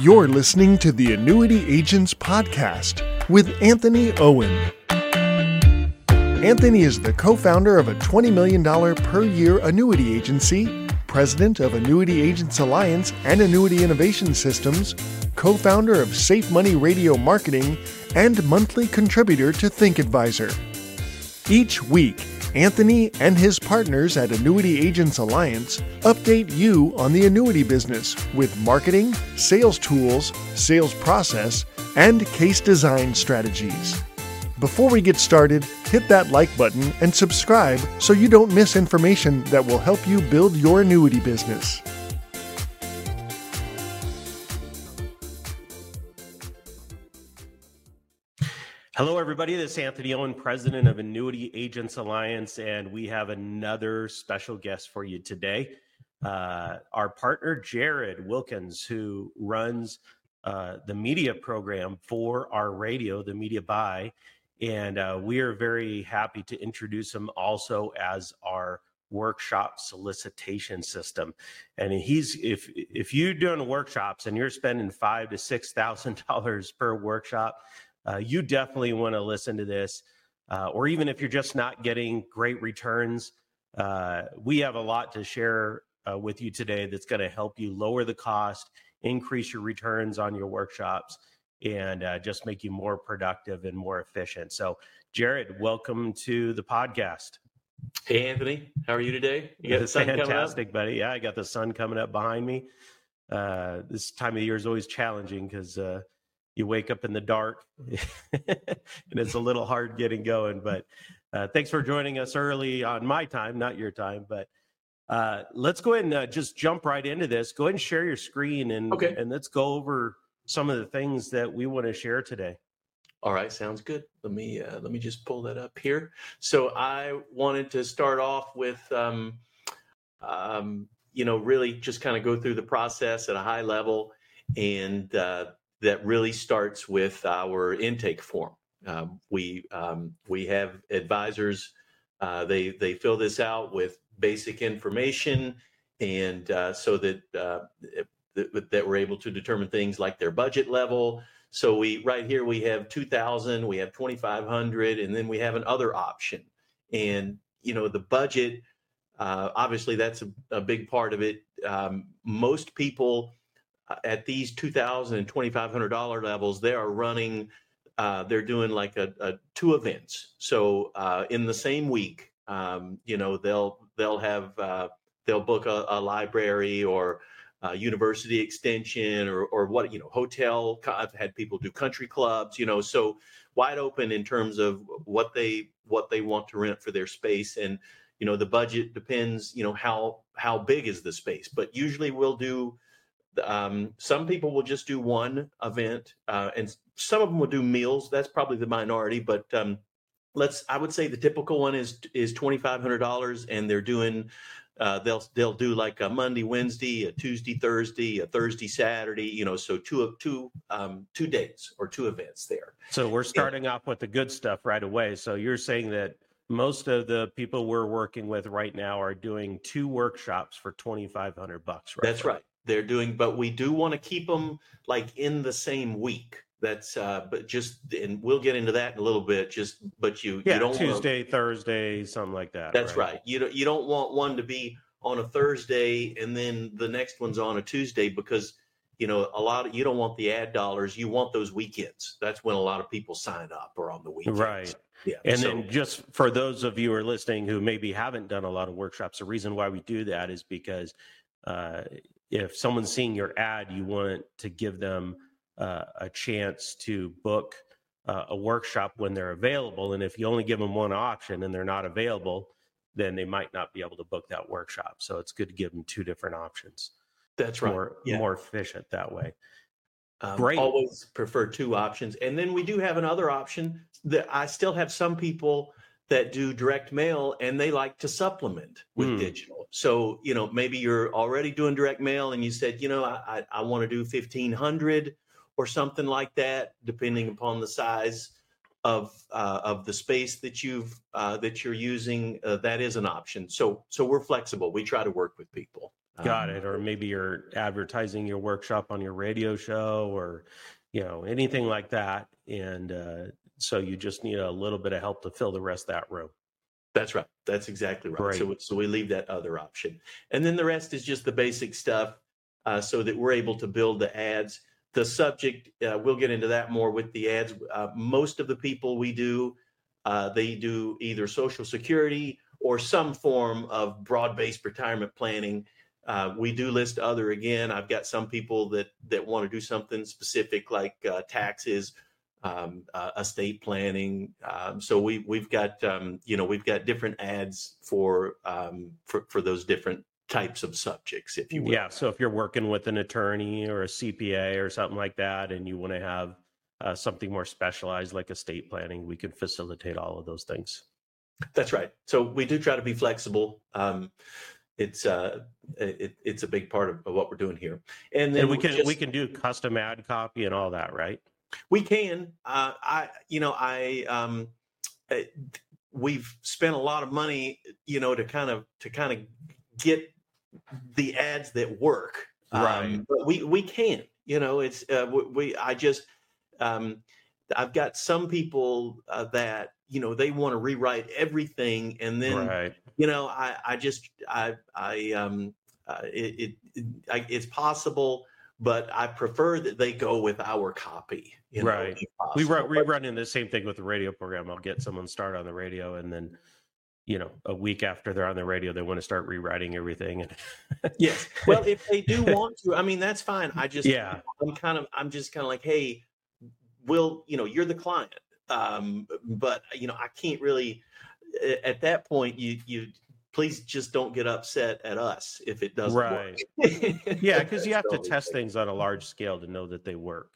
You're listening to the Annuity Agents Podcast with Anthony Owen. Anthony is the co founder of a $20 million per year annuity agency, president of Annuity Agents Alliance and Annuity Innovation Systems, co founder of Safe Money Radio Marketing, and monthly contributor to Think Advisor. Each week, Anthony and his partners at Annuity Agents Alliance update you on the annuity business with marketing, sales tools, sales process, and case design strategies. Before we get started, hit that like button and subscribe so you don't miss information that will help you build your annuity business. Hello, everybody. This is Anthony Owen, president of Annuity Agents Alliance, and we have another special guest for you today. Uh, our partner, Jared Wilkins, who runs uh, the media program for our radio, the Media Buy. And uh, we are very happy to introduce him also as our workshop solicitation system. And he's if if you're doing workshops and you're spending five to six thousand dollars per workshop, uh, you definitely want to listen to this. Uh, or even if you're just not getting great returns, uh, we have a lot to share uh, with you today that's going to help you lower the cost, increase your returns on your workshops, and uh, just make you more productive and more efficient. So, Jared, welcome to the podcast. Hey, Anthony, how are you today? You got the sun fantastic, buddy. Yeah, I got the sun coming up behind me. Uh, this time of year is always challenging because you wake up in the dark and it's a little hard getting going. But uh, thanks for joining us early on my time, not your time. But uh, let's go ahead and uh, just jump right into this. Go ahead and share your screen and okay. and let's go over some of the things that we want to share today. All right, sounds good. Let me uh, let me just pull that up here. So I wanted to start off with, um, um, you know, really just kind of go through the process at a high level and uh, that really starts with our intake form. Um, we um, we have advisors. Uh, they they fill this out with basic information, and uh, so that, uh, that we're able to determine things like their budget level. So we right here we have two thousand, we have twenty five hundred, and then we have an other option. And you know the budget, uh, obviously that's a, a, big part of it. Um, most people at these two thousand and twenty five hundred dollar levels, they are running. Uh, they're doing like a, a two events. So uh, in the same week, um, you know, they'll they'll have uh, they'll book a, a library or a university extension or or what you know hotel. I've had people do country clubs. You know, so wide open in terms of what they what they want to rent for their space and you know the budget depends you know how how big is the space but usually we'll do um, some people will just do one event, uh, and some of them will do meals. That's probably the minority, but um, let's. I would say the typical one is is twenty five hundred dollars, and they're doing. Uh, they'll they'll do like a Monday, Wednesday, a Tuesday, Thursday, a Thursday, Saturday. You know, so two two um, two days or two events there. So we're starting and, off with the good stuff right away. So you're saying that most of the people we're working with right now are doing two workshops for 2500 bucks right that's right they're doing but we do want to keep them like in the same week. That's uh but just and we'll get into that in a little bit just but you yeah, you don't tuesday wanna, thursday something like that that's right. right. You don't you don't want one to be on a thursday and then the next one's on a tuesday because you know a lot of you don't want the ad dollars you want those weekends. That's when a lot of people sign up or on the weekends. Right. Yeah and so, then just for those of you who are listening who maybe haven't done a lot of workshops the reason why we do that is because uh, if someone's seeing your ad, you want to give them uh, a chance to book uh, a workshop when they're available. And if you only give them one option and they're not available, then they might not be able to book that workshop. So it's good to give them two different options. That's right. More, yeah. more efficient that way. Um, Great. Always prefer two options. And then we do have another option that I still have some people that do direct mail and they like to supplement with mm. digital. So, you know, maybe you're already doing direct mail and you said, you know, I, I, I want to do 1500 or something like that, depending upon the size of uh, of the space that you've uh, that you're using. Uh, that is an option. So so we're flexible. We try to work with people. Got um, it. Or maybe you're advertising your workshop on your radio show or, you know, anything like that. And uh, so you just need a little bit of help to fill the rest of that room. That's right. That's exactly right. So, so we leave that other option. And then the rest is just the basic stuff uh, so that we're able to build the ads. The subject, uh, we'll get into that more with the ads. Uh, most of the people we do, uh, they do either Social Security or some form of broad based retirement planning. Uh, we do list other again. I've got some people that that want to do something specific like uh, taxes, um, uh, estate planning. Um, so we we've got um, you know we've got different ads for um, for for those different types of subjects, if you will. Yeah. So if you're working with an attorney or a CPA or something like that, and you want to have uh, something more specialized like estate planning, we can facilitate all of those things. That's right. So we do try to be flexible. Um, it's uh, it, it's a big part of, of, what we're doing here. And then and we can just, we can do custom ad copy and all that, right? We can. Uh, I you know I um, uh, we've spent a lot of money, you know, to kind of to kind of get the ads that work. Right. Um, but we we can. You know, it's uh, we. I just um, I've got some people uh, that you know they want to rewrite everything and then right. you know i i just i i um uh, it, it I, it's possible but i prefer that they go with our copy you know, right. we run we run in the same thing with the radio program. I'll get someone started on the radio and then you know a week after they're on the radio they want to start rewriting everything And yes. Well if they do want to i mean that's fine. I just yeah. I'm kind of i'm just kind of like hey will you know you're the client. Um, but you know, I can't really. At that point, you you please just don't get upset at us if it doesn't right. yeah, because you have to test things on a large scale to know that they work.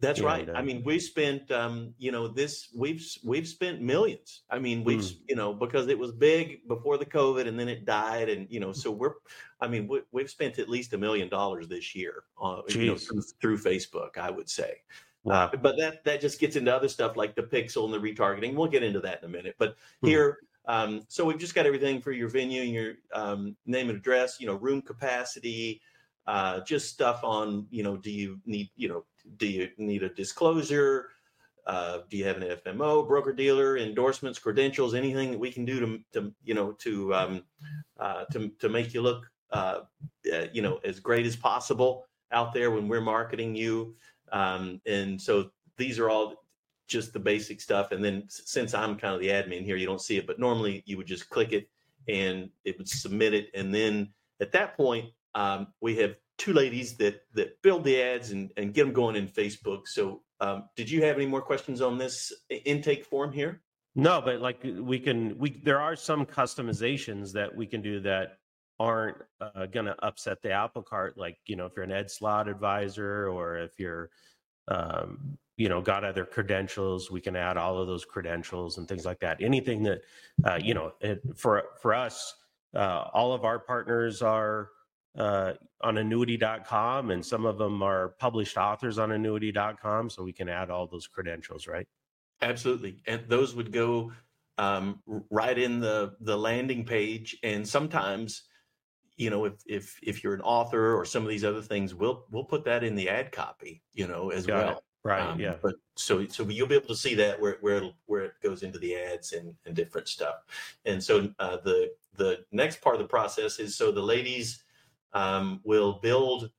That's and, right. Uh, I mean, we spent, um, you know, this we've we've spent millions. I mean, we've, mm. you know, because it was big before the COVID, and then it died, and you know, so we're, I mean, we, have spent at least a million dollars this year, uh, you know, through, through Facebook. I would say. Wow. Uh, but that that just gets into other stuff like the pixel and the retargeting. We'll get into that in a minute. But hmm. here, um, so we've just got everything for your venue and your um, name and address. You know, room capacity, uh, just stuff on. You know, do you need you know do you need a disclosure? Uh, do you have an FMO, broker dealer, endorsements, credentials, anything that we can do to, to you know to um, uh, to to make you look uh, uh, you know as great as possible out there when we're marketing you. Um, and so these are all just the basic stuff. And then since I'm kind of the admin here, you don't see it, but normally you would just click it and it would submit it. And then at that point, um, we have two ladies that that build the ads and, and get them going in Facebook. So um, did you have any more questions on this intake form here? No, but like we can, we there are some customizations that we can do that aren't uh, going to upset the apple cart like you know if you're an Ed Slott advisor or if you're um, you know got other credentials we can add all of those credentials and things like that. Anything that uh, you know it, for for us uh, all of our partners are uh, on annuity.com and some of them are published authors on annuity.com so we can add all those credentials right? Absolutely. And those would go um, right in the the landing page. And sometimes you know if if if you're an author or some of these other things we'll we'll put that in the ad copy you know as Got well. Right um, yeah. but so so you'll be able to see that where where where it goes into the ads and and different stuff. And so uh, the the next part of the process is so the ladies um, will build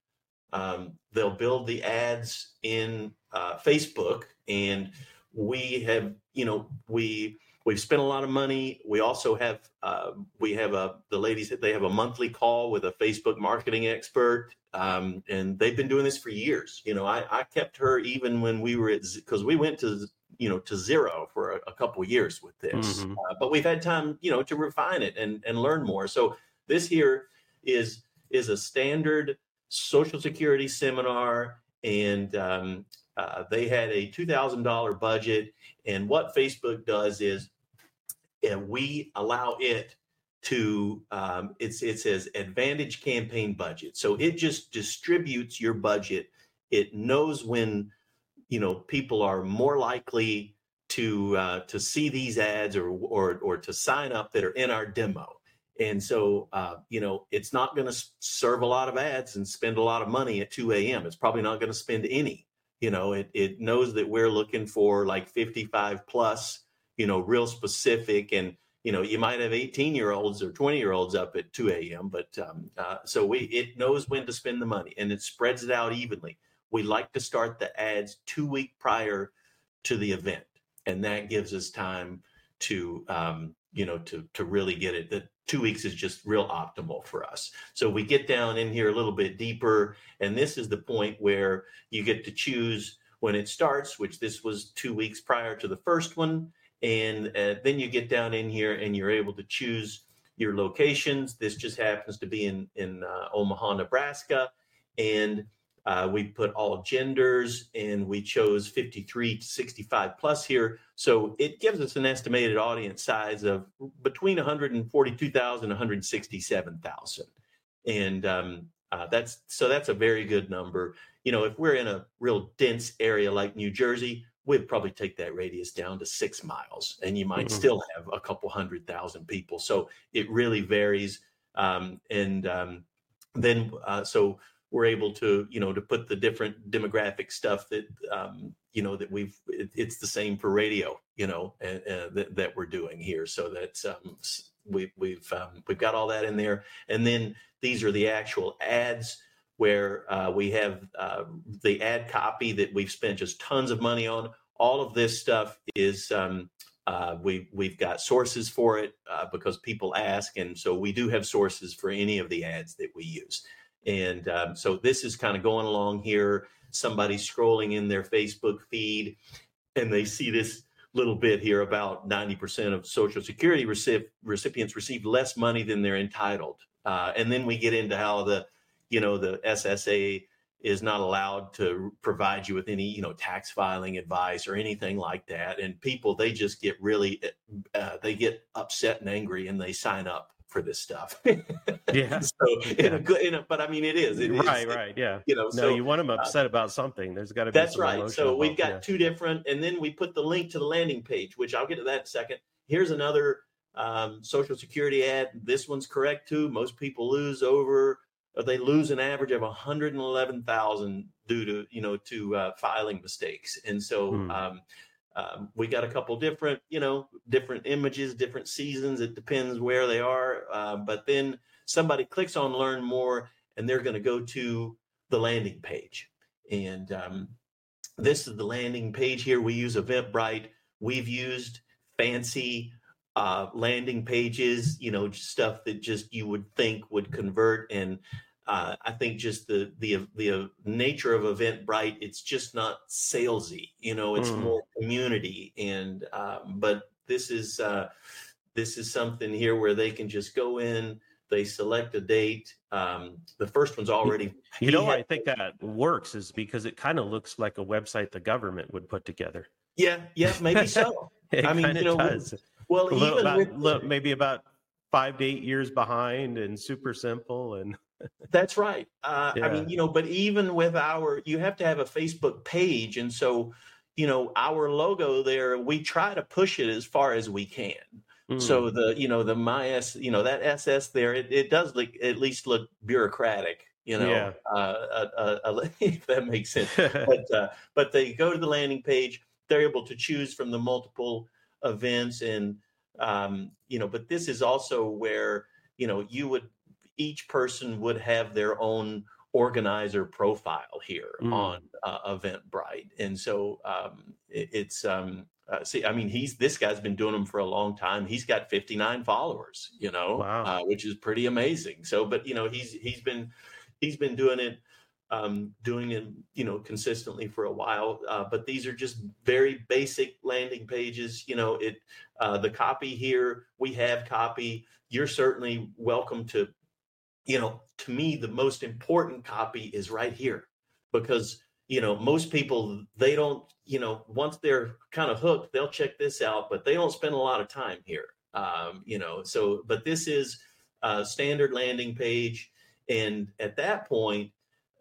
um, they'll build the ads in uh, facebook. And we have you know we we've spent a lot of money. We also have uh, we have a the ladies that they have a monthly call with a Facebook marketing expert, um, and they've been doing this for years. You know, I, I kept her even when we were at because we went to you know to zero for a, a couple years with this, mm-hmm. uh, but we've had time you know to refine it and and learn more. So this here is is a standard Social Security seminar, and um, uh, they had a $2,000 budget. And what Facebook does is and we allow it to um, it's it says advantage campaign budget so it just distributes your budget it knows when you know people are more likely to uh, to see these ads or, or or to sign up that are in our demo And so, uh, you know, it's not going to serve a lot of ads and spend a lot of money at 2 a.m. It's probably not going to spend any. You know, it, it knows that we're looking for like 55 plus, you know, real specific. And, you know, you might have 18 year olds or 20 year olds up at 2 a.m. But um, uh, so we, it knows when to spend the money and it spreads it out evenly. We like to start the ads two week prior to the event. And that gives us time to, um, you know, to, to really get it. That two weeks is just real optimal for us. So we get down in here a little bit deeper, and this is the point where you get to choose when it starts, which this was two weeks prior to the first one. And uh, then you get down in here and you're able to choose your locations. This just happens to be in, in uh, Omaha, Nebraska. And uh, we put all genders and we chose 53 to 65 plus here. So it gives us an estimated audience size of between 142,000 and 167,000. And um, uh, that's so that's a very good number. You know, if we're in a real dense area like New Jersey, we'd probably take that radius down to six miles and you might mm-hmm. still have a couple hundred thousand people. So it really varies. Um, and um, then, uh, so we're able to you know to put the different demographic stuff that um, you know that we've it, it's the same for radio you know and, uh, that, that we're doing here so that's um, we, we've um, we've got all that in there and then these are the actual ads where uh, we have uh, the ad copy that we've spent just tons of money on all of this stuff is um, uh, we we've got sources for it uh, because people ask, and so we do have sources for any of the ads that we use. And um, so this is kind of going along here. Somebody scrolling in their Facebook feed and they see this little bit here about 90% of Social Security recip- recipients receive less money than they're entitled. Uh, and then we get into how the, you know, the SSA is not allowed to provide you with any, you know, tax filing advice or anything like that. And people, they just get really, uh, they get upset and angry and they sign up for this stuff. yeah. so in a good, in a, but I mean, it is. It right, right. Yeah. You know, no, so, you want them uh, upset uh, about something. There's got to be. That's right. So we've got yeah. two different, and then we put the link to the landing page, which I'll get to that in a second. Here's another um, Social Security ad. This one's correct too. Most people lose over, they lose an average of 111,000 due to you know to uh, filing mistakes, and so. Hmm. Um, um, we got a couple different, you know, different images, different seasons. It depends where they are. Uh, but then somebody clicks on learn more and they're going to go to the landing page. And um, this is the landing page here. We use Eventbrite. We've used fancy uh, landing pages, you know, stuff that just you would think would convert. And uh, I think just the the the nature of Eventbrite, it's just not salesy. You know, it's mm. more community. And um, but this is uh, this is something here where they can just go in. They select a date. Um, the first one's already. You know, had, I think that works is because it kind of looks like a website the government would put together. Yeah, yeah, maybe so. I mean, you know, does. Well, even about, with, look, maybe about five to eight years behind and super simple and that's right. Uh, yeah. I mean, you know, but even with our, you have to have a Facebook page. And so, you know, our logo there, we try to push it as far as we can. Mm. So the, you know, the my S, you know, that SS there, it, it does look, at least look bureaucratic, you know, yeah. uh, uh, uh, uh if that makes sense. but, uh, but they go to the landing page, they're able to choose from the multiple events and, um, you know, but this is also where, you know, you would each person would have their own organizer profile here mm. on uh, Eventbrite, and so um, it, it's um, uh, see, I mean, he's this guy's been doing them for a long time. He's got 59 followers, you know, wow. uh, which is pretty amazing. So, but you know, he's he's been he's been doing it um, doing it, you know, consistently for a while. Uh, but these are just very basic landing pages. You know, it uh, the copy here we have copy. You're certainly welcome to you know, to me, the most important copy is right here because, you know, most people, they don't, you know, once they're kind of hooked, they'll check this out, but they don't spend a lot of time here. Um, you know, so, but this is a standard landing page. And at that point,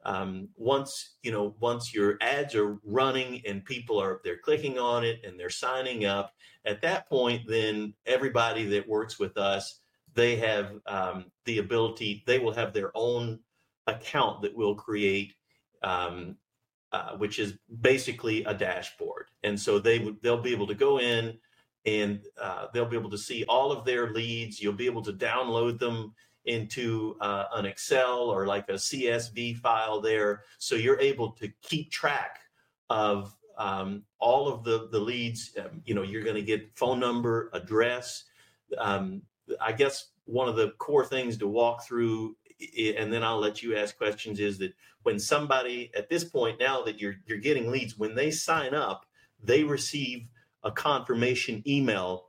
um, once you know once your ads are running and people are they're clicking on it and they're signing up at that point then everybody that works with us they have um, the ability, they will have their own account that we'll create, um, uh, which is basically a dashboard. And so they would they'll be able to go in and uh, they'll be able to see all of their leads. You'll be able to download them into uh, an Excel or like a CSV file there. So you're able to keep track of um, all of the, the leads. Um, you know, you're going to get phone number, address. Um, I guess one of the core things to walk through, and then I'll let you ask questions, is that when somebody at this point now that you're you're getting leads, when they sign up, they receive a confirmation email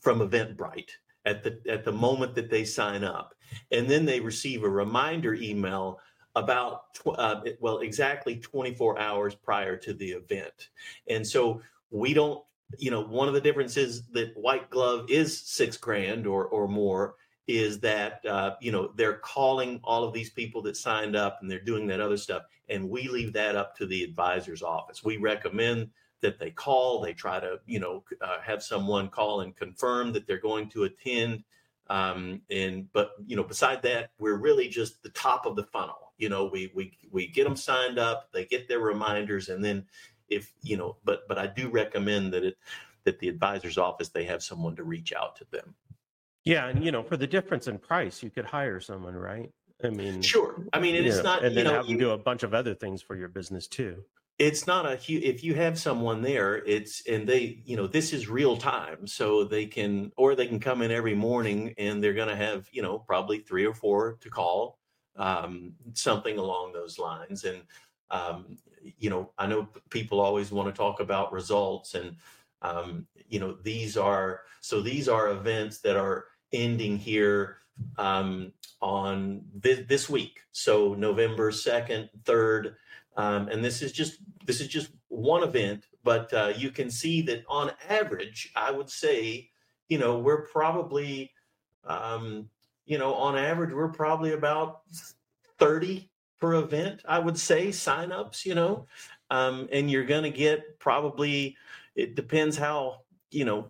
from Eventbrite at the at the moment that they sign up, and then they receive a reminder email about uh, well exactly 24 hours prior to the event, and so we don't. You know, one of the differences that White Glove is six grand or or more is that uh, you know they're calling all of these people that signed up and they're doing that other stuff, and we leave that up to the advisor's office. We recommend that they call. They try to, you know, uh, have someone call and confirm that they're going to attend. Um, and but you know, beside that, we're really just the top of the funnel. You know, we we we get them signed up, they get their reminders, and then if you know, but but I do recommend that it that the advisor's office they have someone to reach out to them. Yeah, and you know, for the difference in price, you could hire someone, right? I mean, sure. I mean, it's not, and then you know, have them do a bunch of other things for your business too it's not a huge if you have someone there it's and they you know this is real time so they can or they can come in every morning and they're going to have you know probably three or four to call um, something along those lines. And um, you know i know people always want to talk about results and um, you know these are so these are events that are ending here um, on this, this week. So november 2nd 3rd um, and this is just this is just one event, but uh, you can see that on average, I would say, you know, we're probably, um, you know, on average, we're probably about 30 per event, I would say, signups, you know, um, and you're going to get probably, it depends how, you know,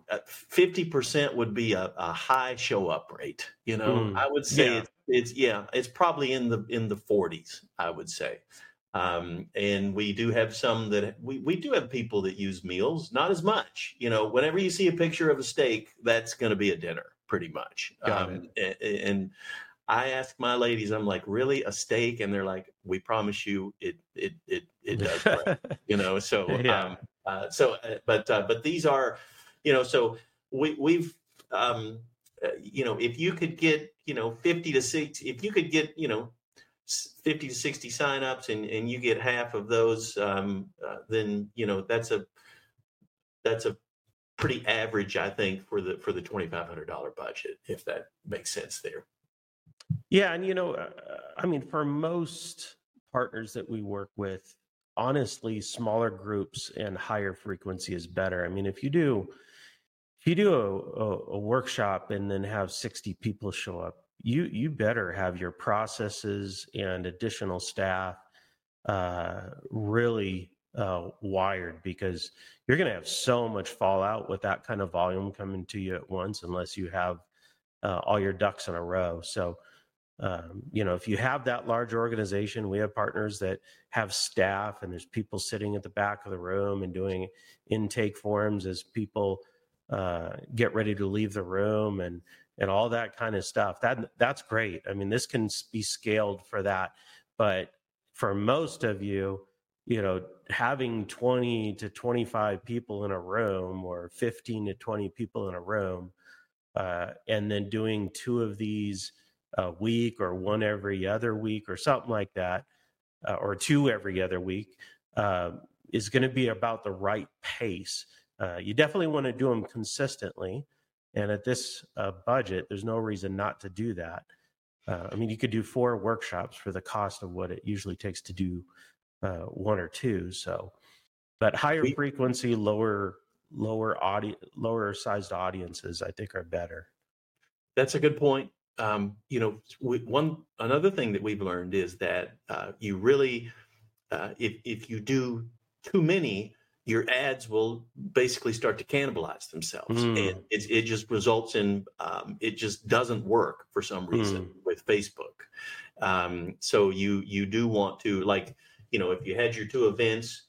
50% would be a, a high show up rate, you know, mm, I would say yeah. It's, it's, yeah, it's probably in the, in the 40s, I would say. Um, and we do have some that we, we do have people that use meals, not as much. You know, whenever you see a picture of a steak, that's going to be a dinner pretty much. Um, and, and, I ask my ladies, I'm like, really a steak? And they're like, we promise you it, it, it, it does, you know? So, yeah. um, uh, so, uh, but, uh, but these are, you know, so we, we've, um, uh, you know, if you could get, you know, 50 to 60, if you could get, you know, 50 to 60 signups and, and you get half of those, um, uh, then, you know, that's a, that's a pretty average, I think, for the, for the $2,500 budget, if that makes sense there. Yeah. And, you know, uh, I mean, for most partners that we work with, honestly, smaller groups and higher frequency is better. I mean, if you do, if you do a, a, a workshop and then have 60 people show up, you you better have your processes and additional staff uh, really uh, wired because you're going to have so much fallout with that kind of volume coming to you at once unless you have uh, all your ducks in a row. So, um, you know, if you have that large organization, we have partners that have staff and there's people sitting at the back of the room and doing intake forms as people uh, get ready to leave the room and and all that kind of stuff. That that's great. I mean, this can be scaled for that, but for most of you, you know, having 20 to 25 people in a room or 15 to 20 people in a room, uh, and then doing two of these a week or one every other week or something like that, uh, or two every other week, uh, is going to be about the right pace. Uh, you definitely want to do them consistently. And at this uh, budget, there's no reason not to do that. Uh, I mean, you could do four workshops for the cost of what it usually takes to do uh, one or two. So, but higher we, frequency, lower lower audience, lower sized audiences, I think, are better. That's a good point. Um, you know, we, one another thing that we've learned is that uh, you really, uh, if if you do too many, your ads will basically start to cannibalize themselves, mm. and it, it just results in um, it just doesn't work for some reason mm. with Facebook. Um, so you you do want to like you know if you had your two events,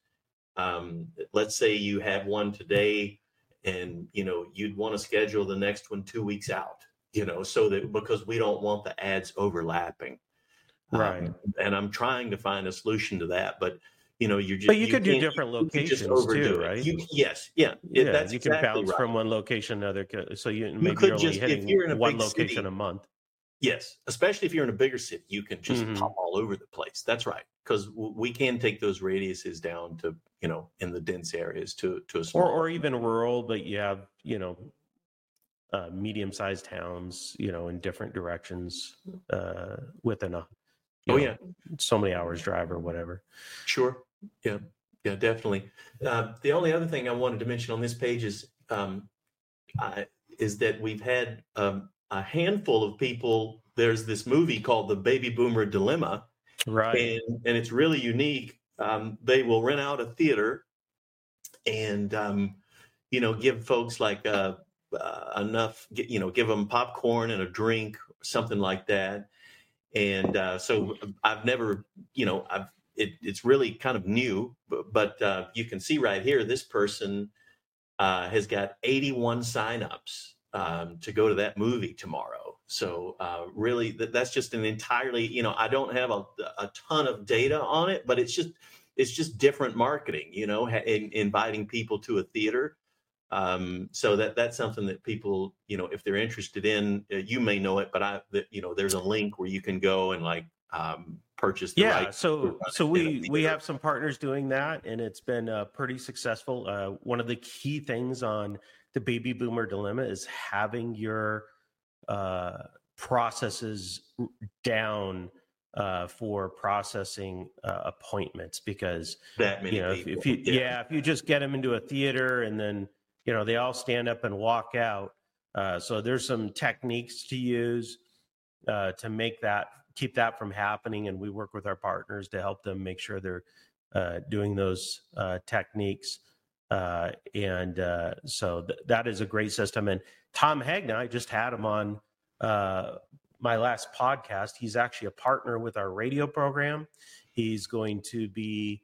um, let's say you have one today, and you know you'd want to schedule the next one two weeks out, you know, so that because we don't want the ads overlapping, right? Um, and I'm trying to find a solution to that, but you know, you're just. But you, you could do different locations too, right? You, yes, yeah, yeah. It, you can exactly bounce right. from one location to another. So you maybe you could you're only just, hitting you're in one location city, a month. Yes, especially if you're in a bigger city, you can just mm-hmm. pop all over the place. That's right, because we can take those radiuses down to you know in the dense areas to to a small or or even rural, but you have you know uh, medium-sized towns, you know, in different directions uh, within a oh know, yeah so many hours drive or whatever. Sure, yeah, yeah, definitely. Uh, the only other thing I wanted to mention on this page is um, I, is that we've had um, a handful of people. There's this movie called The Baby Boomer Dilemma, right? And and it's really unique. Um, they will rent out a theater, and um, you know, give folks like uh, uh, enough, you know, give them popcorn and a drink, something like that. And uh, so I've never, you know, I've it, it's really kind of new, but, but uh, you can see right here, this person uh, has got 81 signups um, to go to that movie tomorrow. So uh, really, that, that's just an entirely, you know, I don't have a, a ton of data on it, but it's just it's just different marketing, you know, in, inviting people to a theater. Um, so that that's something that people, you know, if they're interested in, uh, you may know it, but I, you know, there's a link where you can go and like um, purchase. yeah, so so we we have some partners doing that, and it's been uh, pretty successful. Uh, one of the key things on the baby boomer dilemma is having your uh, processes down uh, for processing uh, appointments because that many you know people. if, if you yeah. yeah. if you just get them into a theater and then you know they all stand up and walk out uh, so there's some techniques to use uh, to make that keep that from happening and we work with our partners to help them make sure they're uh, doing those uh, techniques uh, and uh, so th- that is a great system and tom hegna i just had him on uh, my last podcast. He's actually a partner with our radio program. He's going to be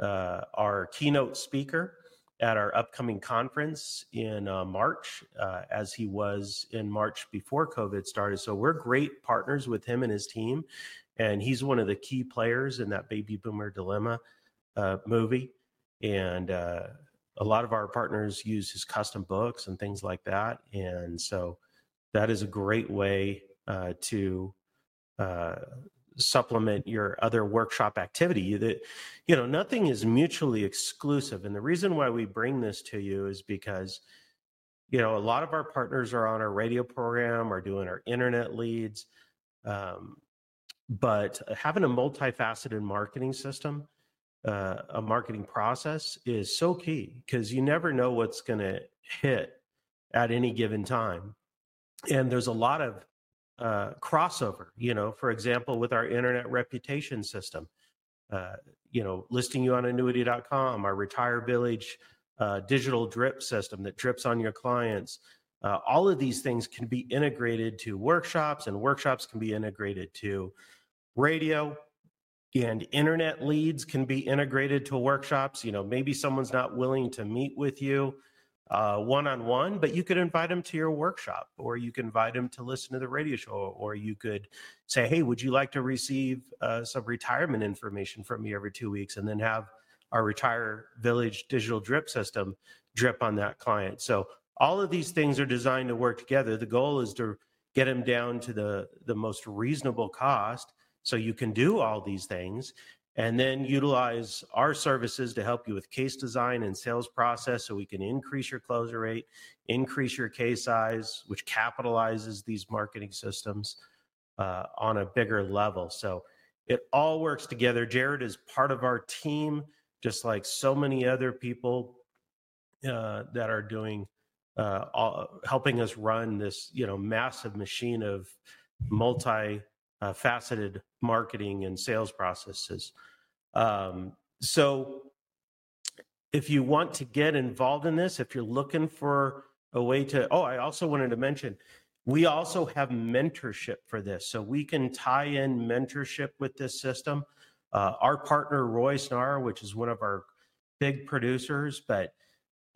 uh, our keynote speaker at our upcoming conference in uh, March, uh, as he was in March before COVID started. So we're great partners with him and his team, and he's one of the key players in that Baby Boomer Dilemma uh, movie. And uh, a lot of our partners use his custom books and things like that, and so that is a great way uh, to uh, supplement your other workshop activity that you know nothing is mutually exclusive and the reason why we bring this to you is because you know a lot of our partners are on our radio program or doing our internet leads um, but having a multifaceted marketing system uh, a marketing process is so key because you never know what's going to hit at any given time and there's a lot of uh, crossover. You know, for example, with our internet reputation system, uh, you know, listing you on annuity.com, our Retire Village uh, digital drip system that drips on your clients. Uh, all of these things can be integrated to workshops, and workshops can be integrated to radio, and internet leads can be integrated to workshops. You know, maybe someone's not willing to meet with you one on one, but you could invite them to your workshop or you can invite them to listen to the radio show or you could say, Hey, would you like to receive uh, some retirement information from me every two weeks and then have our Retire Village digital drip system drip on that client? So all of these things are designed to work together. The goal is to get them down to the, the most reasonable cost so you can do all these things and then utilize our services to help you with case design and sales process so we can increase your closure rate, increase your case size, which capitalizes these marketing systems uh, on a bigger level. So it all works together. Jared is part of our team, just like so many other people uh, that are doing uh, all, helping us run this you know massive machine of multi uh, marketing and sales processes. Um, so if you want to get involved in this, if you're looking for a way to, oh, I also wanted to mention, we also have mentorship for this. So we can tie in mentorship with this system. Uh, our partner, Roy Snar, which is one of our big producers, but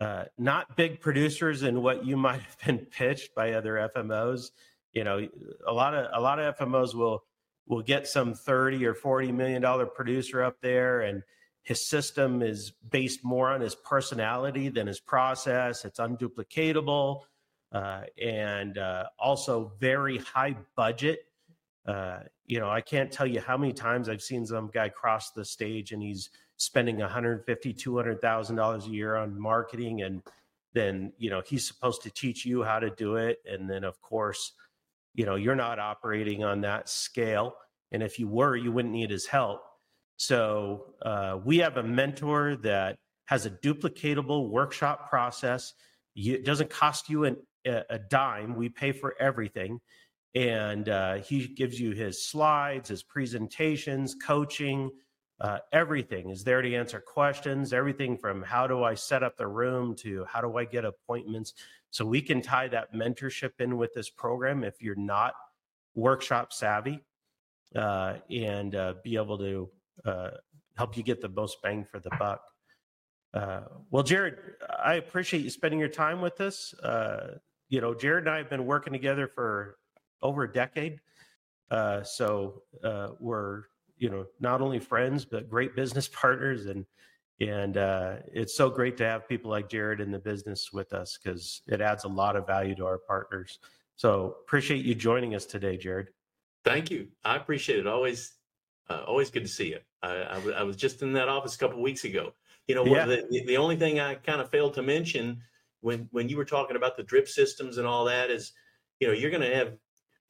uh, not big producers in what you might have been pitched by other FMOs. You know, a lot of a lot of FMOs will will get some 30 or 40 million dollar producer up there and his system is based more on his personality than his process. It's unduplicatable uh, and uh, also very high budget. Uh, you know i can't tell you how many times i've seen some guy cross the stage and he's spending 150 200000 dollars a year on marketing and then you know he's supposed to teach you how to do it. And then of course you know you're not operating on that scale and if you were you wouldn't need his help. So uh, we have a mentor that has a duplicatable workshop process. It doesn't cost you an, a dime. We pay for everything and uh, he gives you his slides his presentations coaching uh, everything. Is there to answer questions everything from how do i set up the room to how do i get appointments so we can tie that mentorship in with this program if you're not workshop savvy uh, and uh, be able to uh, help you get the most bang for the buck. Uh, well, Jared, I appreciate you spending your time with us. Uh, you know, Jared and I have been working together for over a decade. so we're, you know, not only friends, but great business partners and and uh, it's so great to have people like Jared in the business with us because it adds a lot of value to our partners. So appreciate you joining us today, Jared. Thank you. I appreciate it. Always, uh, always good to see you. I, I, w- I was just in that office a couple weeks ago. You know, yeah. the, the only thing I kind of failed to mention when when you were talking about the drip systems and all that is, you know, you're going to have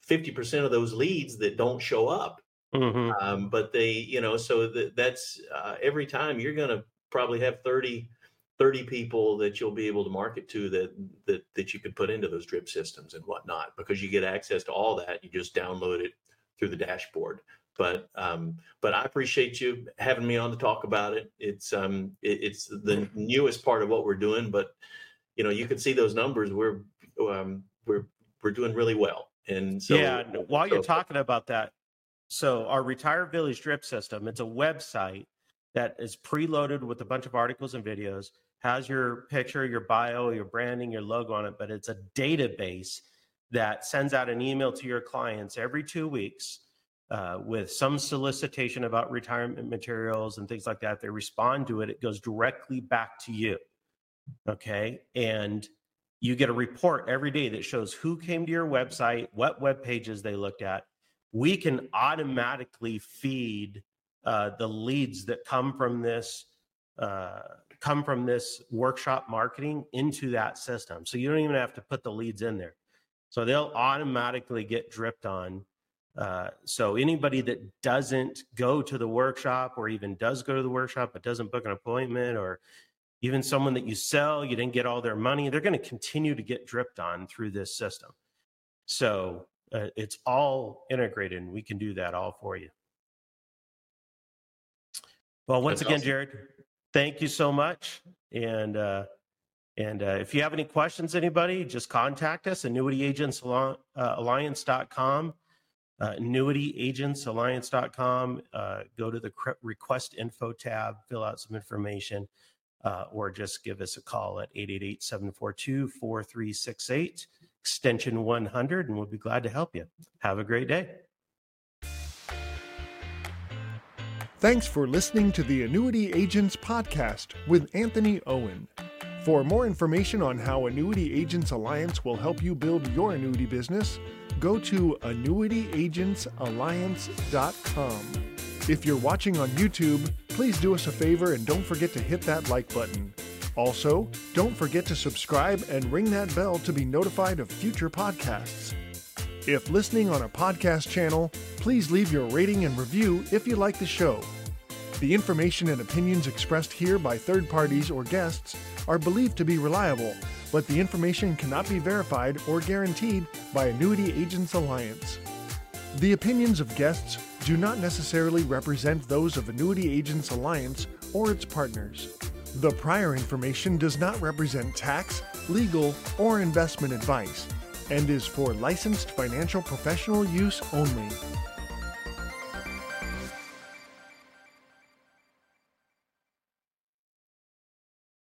50% of those leads that don't show up. Mm-hmm. Um, but they, you know, so that, that's uh, every time you're going to probably have 30, 30 people that you'll be able to market to that, that, that you could put into those drip systems and whatnot, because you get access to all that. You just download it through the dashboard. But, um, but I appreciate you having me on to talk about it. It's, um, it, it's the newest part of what we're doing, but you know, you can see those numbers. We're, um, we're, we're doing really well. And so, yeah, while you're talking about that, so our Retire Village drip system, it's a website that is preloaded with a bunch of articles and videos, has your picture, your bio, your branding, your logo on it, but it's a database that sends out an email to your clients every two weeks uh, with some solicitation about retirement materials and things like that. They respond to it, it goes directly back to you. Okay. And you get a report every day that shows who came to your website, what web pages they looked at. We can automatically feed uh, the leads that come from this uh, come from this workshop marketing into that system. So you don't even have to put the leads in there. So they'll automatically get dripped on. Uh, so anybody that doesn't go to the workshop or even does go to the workshop but doesn't book an appointment or even someone that you sell, you didn't get all their money, they're going to continue to get dripped on through this system. So uh, it's all integrated and we can do that all for you. Well, once That's again, awesome. Jared, thank you so much. And uh, and uh, if you have any questions, anybody, just contact us, annuityagentsalliance.com, uh, annuityagentsalliance.com. Uh, go to the request info tab, fill out some information, uh, or just give us a call at 888 742 4368, extension 100, and we'll be glad to help you. Have a great day. Thanks for listening to the Annuity Agents Podcast with Anthony Owen. For more information on how Annuity Agents Alliance will help you build your annuity business, go to annuityagentsalliance.com. If you're watching on YouTube, please do us a favor and don't forget to hit that like button. Also, don't forget to subscribe and ring that bell to be notified of future podcasts. If listening on a podcast channel, please leave your rating and review if you like the show. The information and opinions expressed here by third parties or guests are believed to be reliable, but the information cannot be verified or guaranteed by Annuity Agents Alliance. The opinions of guests do not necessarily represent those of Annuity Agents Alliance or its partners. The prior information does not represent tax, legal, or investment advice and is for licensed financial professional use only.